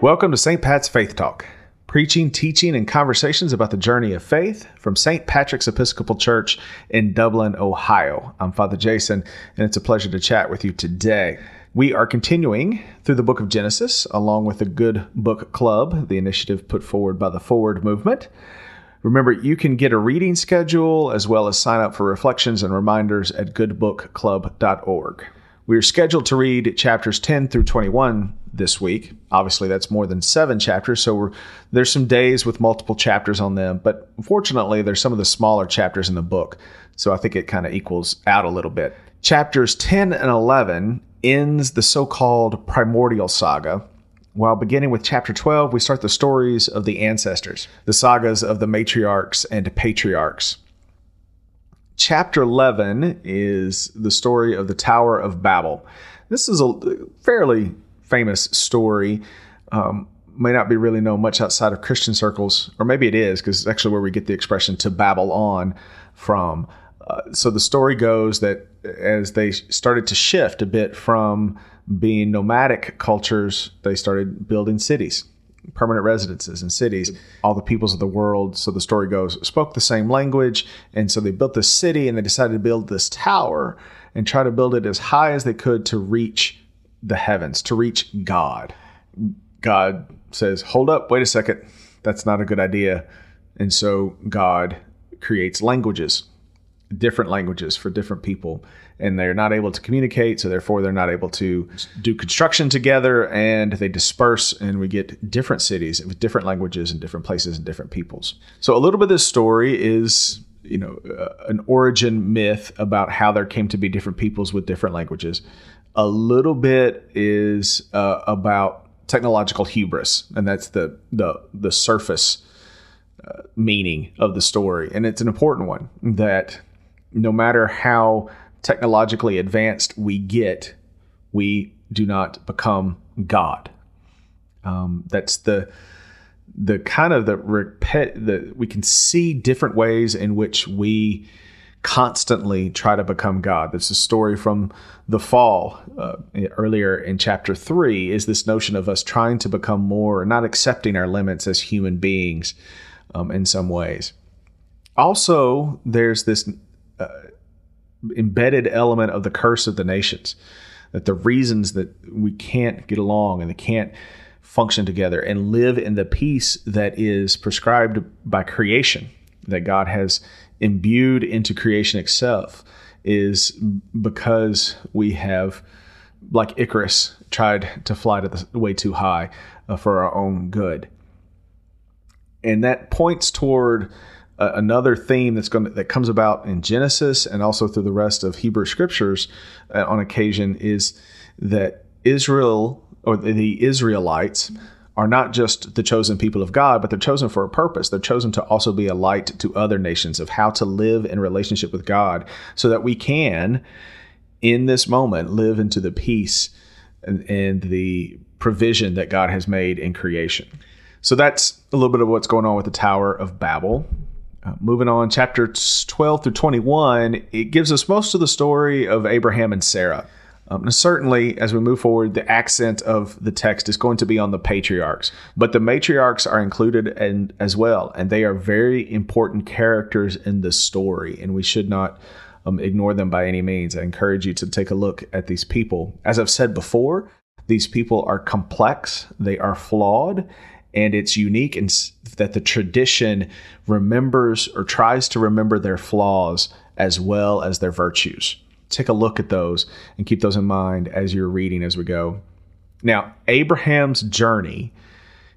Welcome to St. Pat's Faith Talk, preaching, teaching, and conversations about the journey of faith from St. Patrick's Episcopal Church in Dublin, Ohio. I'm Father Jason, and it's a pleasure to chat with you today. We are continuing through the book of Genesis along with the Good Book Club, the initiative put forward by the Forward Movement. Remember, you can get a reading schedule as well as sign up for reflections and reminders at goodbookclub.org. We are scheduled to read chapters 10 through 21 this week. Obviously, that's more than seven chapters, so there's some days with multiple chapters on them. But fortunately, there's some of the smaller chapters in the book, so I think it kind of equals out a little bit. Chapters 10 and 11 ends the so-called primordial saga. While beginning with chapter 12, we start the stories of the ancestors, the sagas of the matriarchs and patriarchs chapter 11 is the story of the Tower of Babel. This is a fairly famous story. Um, may not be really known much outside of Christian circles, or maybe it is because it's actually where we get the expression to babble on from. Uh, so the story goes that as they started to shift a bit from being nomadic cultures, they started building cities permanent residences in cities. All the peoples of the world, so the story goes, spoke the same language. And so they built this city and they decided to build this tower and try to build it as high as they could to reach the heavens, to reach God. God says, Hold up, wait a second. That's not a good idea. And so God creates languages, different languages for different people and they're not able to communicate, so therefore they're not able to do construction together, and they disperse, and we get different cities with different languages and different places and different peoples. So a little bit of this story is you know uh, an origin myth about how there came to be different peoples with different languages. A little bit is uh, about technological hubris, and that's the the the surface uh, meaning of the story, and it's an important one that no matter how technologically advanced we get, we do not become God. Um, that's the the kind of the repet we can see different ways in which we constantly try to become God. That's a story from the fall uh, earlier in chapter three. Is this notion of us trying to become more, not accepting our limits as human beings um, in some ways. Also, there's this embedded element of the curse of the nations. That the reasons that we can't get along and they can't function together and live in the peace that is prescribed by creation, that God has imbued into creation itself, is because we have, like Icarus, tried to fly to the way too high uh, for our own good. And that points toward uh, another theme that's going that comes about in Genesis and also through the rest of Hebrew scriptures uh, on occasion is that Israel or the Israelites are not just the chosen people of God, but they're chosen for a purpose. They're chosen to also be a light to other nations of how to live in relationship with God so that we can, in this moment, live into the peace and, and the provision that God has made in creation. So that's a little bit of what's going on with the Tower of Babel. Uh, moving on, chapter 12 through 21, it gives us most of the story of Abraham and Sarah. Um, certainly, as we move forward, the accent of the text is going to be on the patriarchs, but the matriarchs are included in, as well, and they are very important characters in the story, and we should not um, ignore them by any means. I encourage you to take a look at these people. As I've said before, these people are complex, they are flawed, and it's unique in that the tradition remembers or tries to remember their flaws as well as their virtues. Take a look at those and keep those in mind as you're reading as we go. Now, Abraham's journey,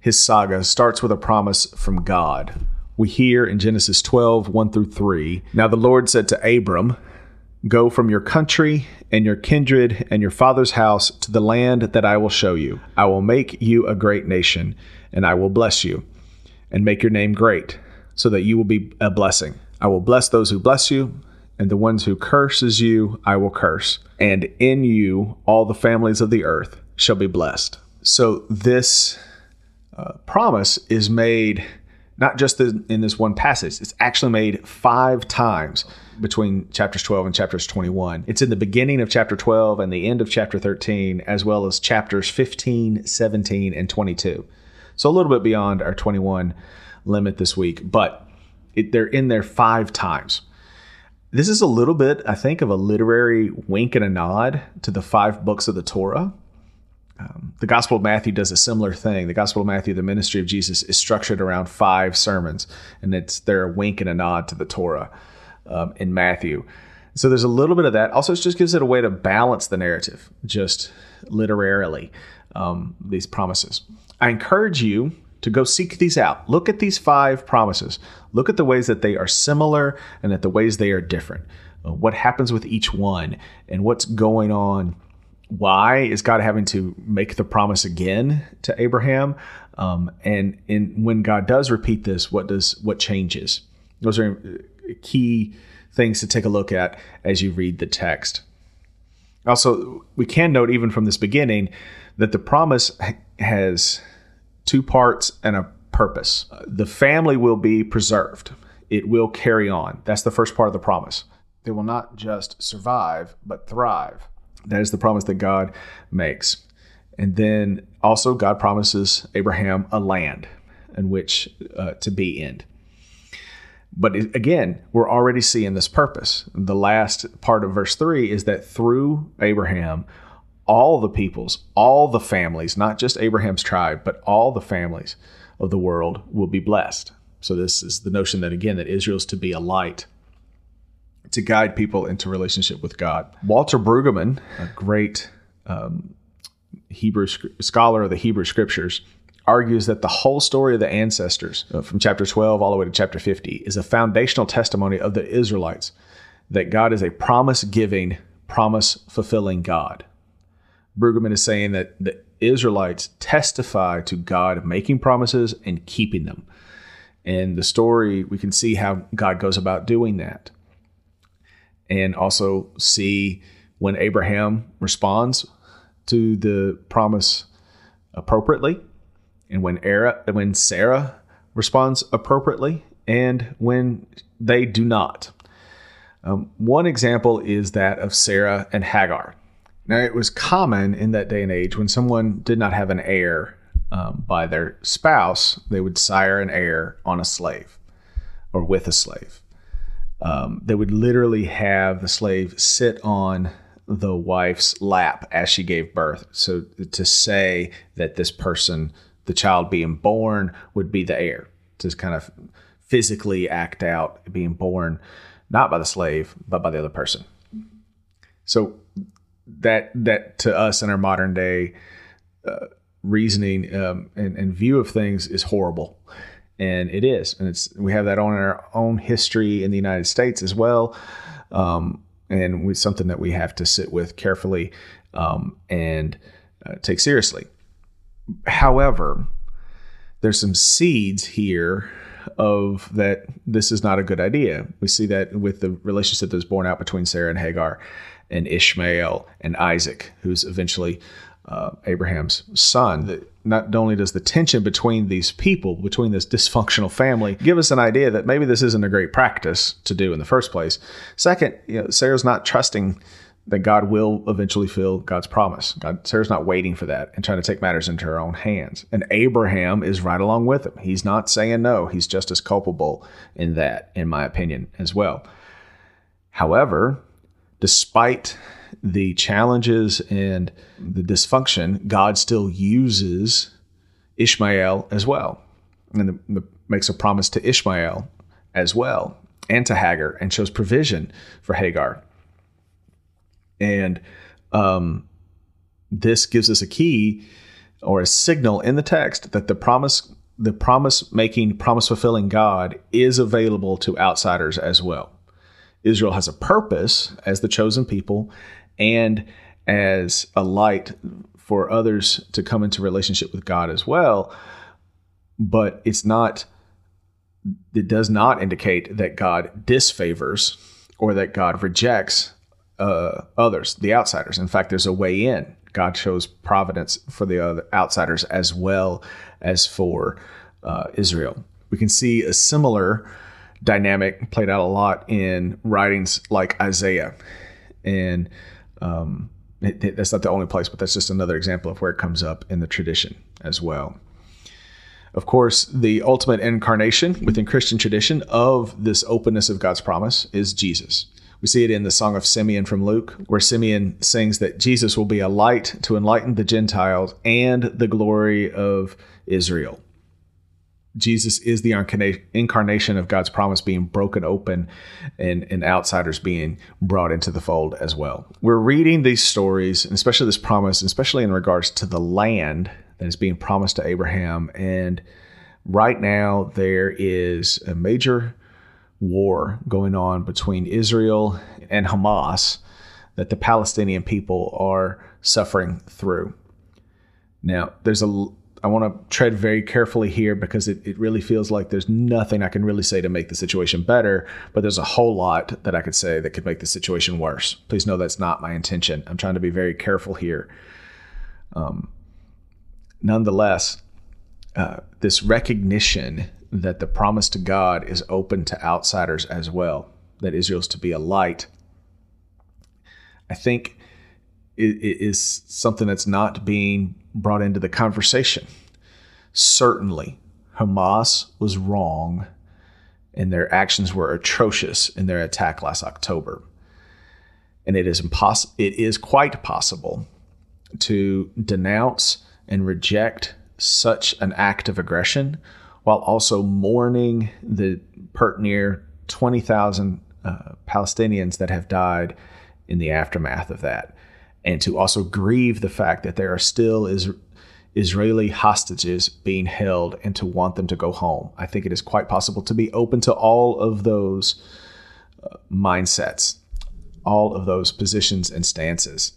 his saga, starts with a promise from God. We hear in Genesis 12, 1 through 3. Now the Lord said to Abram, Go from your country and your kindred and your father's house to the land that I will show you. I will make you a great nation and I will bless you and make your name great, so that you will be a blessing. I will bless those who bless you, and the ones who curses you I will curse. And in you all the families of the earth shall be blessed. So this uh, promise is made not just in this one passage. It's actually made five times between chapters 12 and chapters 21. It's in the beginning of chapter 12 and the end of chapter 13, as well as chapters 15, 17, and 22. So a little bit beyond our 21 limit this week, but it, they're in there five times. This is a little bit, I think, of a literary wink and a nod to the five books of the Torah. Um, the Gospel of Matthew does a similar thing. The Gospel of Matthew, the ministry of Jesus, is structured around five sermons, and it's they're a wink and a nod to the Torah um, in Matthew. So there's a little bit of that. Also, it just gives it a way to balance the narrative, just literarily, um, these promises. I encourage you to go seek these out. Look at these five promises. Look at the ways that they are similar and at the ways they are different. Uh, what happens with each one and what's going on why is God having to make the promise again to Abraham? Um, and in when God does repeat this, what does what changes? Those are uh, key things to take a look at as you read the text. Also, we can note even from this beginning that the promise has two parts and a purpose. The family will be preserved. It will carry on. That's the first part of the promise. They will not just survive, but thrive. That is the promise that God makes. And then also, God promises Abraham a land in which uh, to be in. But again, we're already seeing this purpose. The last part of verse 3 is that through Abraham, all the peoples, all the families, not just Abraham's tribe, but all the families of the world will be blessed. So, this is the notion that, again, that Israel is to be a light to guide people into relationship with God. Walter Brueggemann, a great um, Hebrew scholar of the Hebrew Scriptures, argues that the whole story of the ancestors, uh, from chapter 12 all the way to chapter 50, is a foundational testimony of the Israelites that God is a promise giving, promise fulfilling God. Brueggemann is saying that the Israelites testify to God making promises and keeping them. And the story, we can see how God goes about doing that and also see when Abraham responds to the promise appropriately, and when Era, when Sarah responds appropriately, and when they do not. Um, one example is that of Sarah and Hagar. Now, it was common in that day and age when someone did not have an heir um, by their spouse, they would sire an heir on a slave or with a slave um, they would literally have the slave sit on the wife's lap as she gave birth. So to say that this person, the child being born, would be the heir, to kind of physically act out being born not by the slave but by the other person. So that that to us in our modern day uh, reasoning um, and, and view of things is horrible and it is, and it's we have that on our own history in the United States as well, um, and we something that we have to sit with carefully um, and uh, take seriously. However, there's some seeds here of that this is not a good idea. We see that with the relationship that was born out between Sarah and Hagar and Ishmael and Isaac, who's eventually uh, Abraham's son. Not only does the tension between these people, between this dysfunctional family, give us an idea that maybe this isn't a great practice to do in the first place. Second, you know, Sarah's not trusting that God will eventually fill God's promise. God, Sarah's not waiting for that and trying to take matters into her own hands. And Abraham is right along with him. He's not saying no. He's just as culpable in that, in my opinion, as well. However, despite the challenges and the dysfunction, God still uses Ishmael as well, and the, the, makes a promise to Ishmael as well, and to Hagar, and shows provision for Hagar. And um, this gives us a key or a signal in the text that the promise, the promise making, promise fulfilling God is available to outsiders as well. Israel has a purpose as the chosen people and as a light for others to come into relationship with God as well. But it's not, it does not indicate that God disfavors or that God rejects uh, others, the outsiders. In fact, there's a way in. God shows providence for the outsiders as well as for uh, Israel. We can see a similar dynamic played out a lot in writings like Isaiah. And um, it, it, that's not the only place, but that's just another example of where it comes up in the tradition as well. Of course, the ultimate incarnation within Christian tradition of this openness of God's promise is Jesus. We see it in the Song of Simeon from Luke, where Simeon sings that Jesus will be a light to enlighten the Gentiles and the glory of Israel. Jesus is the incarnation of God's promise being broken open and, and outsiders being brought into the fold as well. We're reading these stories, and especially this promise, especially in regards to the land that is being promised to Abraham. And right now, there is a major war going on between Israel and Hamas that the Palestinian people are suffering through. Now, there's a I want to tread very carefully here because it, it really feels like there's nothing I can really say to make the situation better, but there's a whole lot that I could say that could make the situation worse. Please know that's not my intention. I'm trying to be very careful here. Um, nonetheless, uh, this recognition that the promise to God is open to outsiders as well, that Israel's to be a light, I think is something that's not being brought into the conversation. Certainly, Hamas was wrong and their actions were atrocious in their attack last October. And it is impossible it is quite possible to denounce and reject such an act of aggression while also mourning the pert near 20,000 uh, Palestinians that have died in the aftermath of that and to also grieve the fact that there are still is, Israeli hostages being held and to want them to go home. I think it is quite possible to be open to all of those uh, mindsets, all of those positions and stances,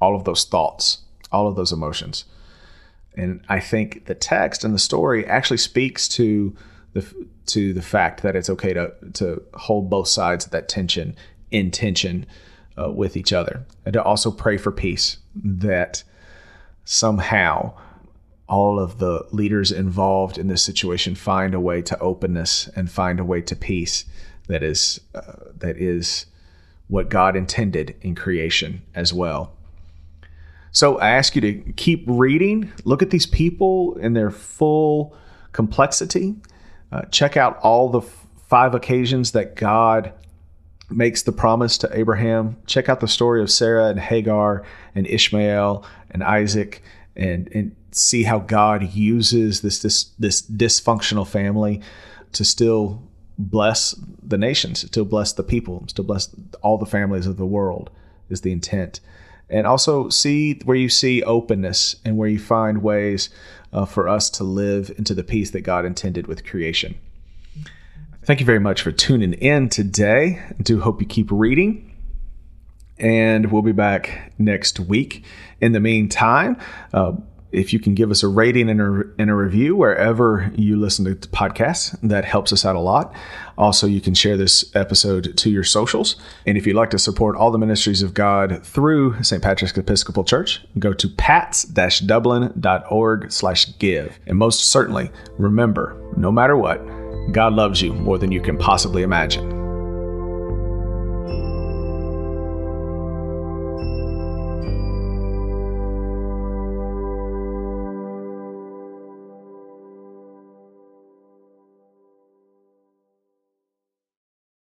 all of those thoughts, all of those emotions. And I think the text and the story actually speaks to the to the fact that it's okay to to hold both sides of that tension in tension uh, with each other, and to also pray for peace that somehow all of the leaders involved in this situation find a way to openness and find a way to peace that is uh, that is what God intended in creation as well. So I ask you to keep reading, look at these people in their full complexity, uh, check out all the f- five occasions that God makes the promise to Abraham. Check out the story of Sarah and Hagar and Ishmael and Isaac and, and see how God uses this, this, this dysfunctional family to still bless the nations, to bless the people, to bless all the families of the world is the intent. And also see where you see openness and where you find ways uh, for us to live into the peace that God intended with creation. Thank you very much for tuning in today. I do hope you keep reading. And we'll be back next week. In the meantime, uh, if you can give us a rating and a, and a review wherever you listen to the podcasts, that helps us out a lot. Also, you can share this episode to your socials. And if you'd like to support all the ministries of God through St. Patrick's Episcopal Church, go to pats-dublin.org slash give. And most certainly, remember, no matter what, God loves you more than you can possibly imagine.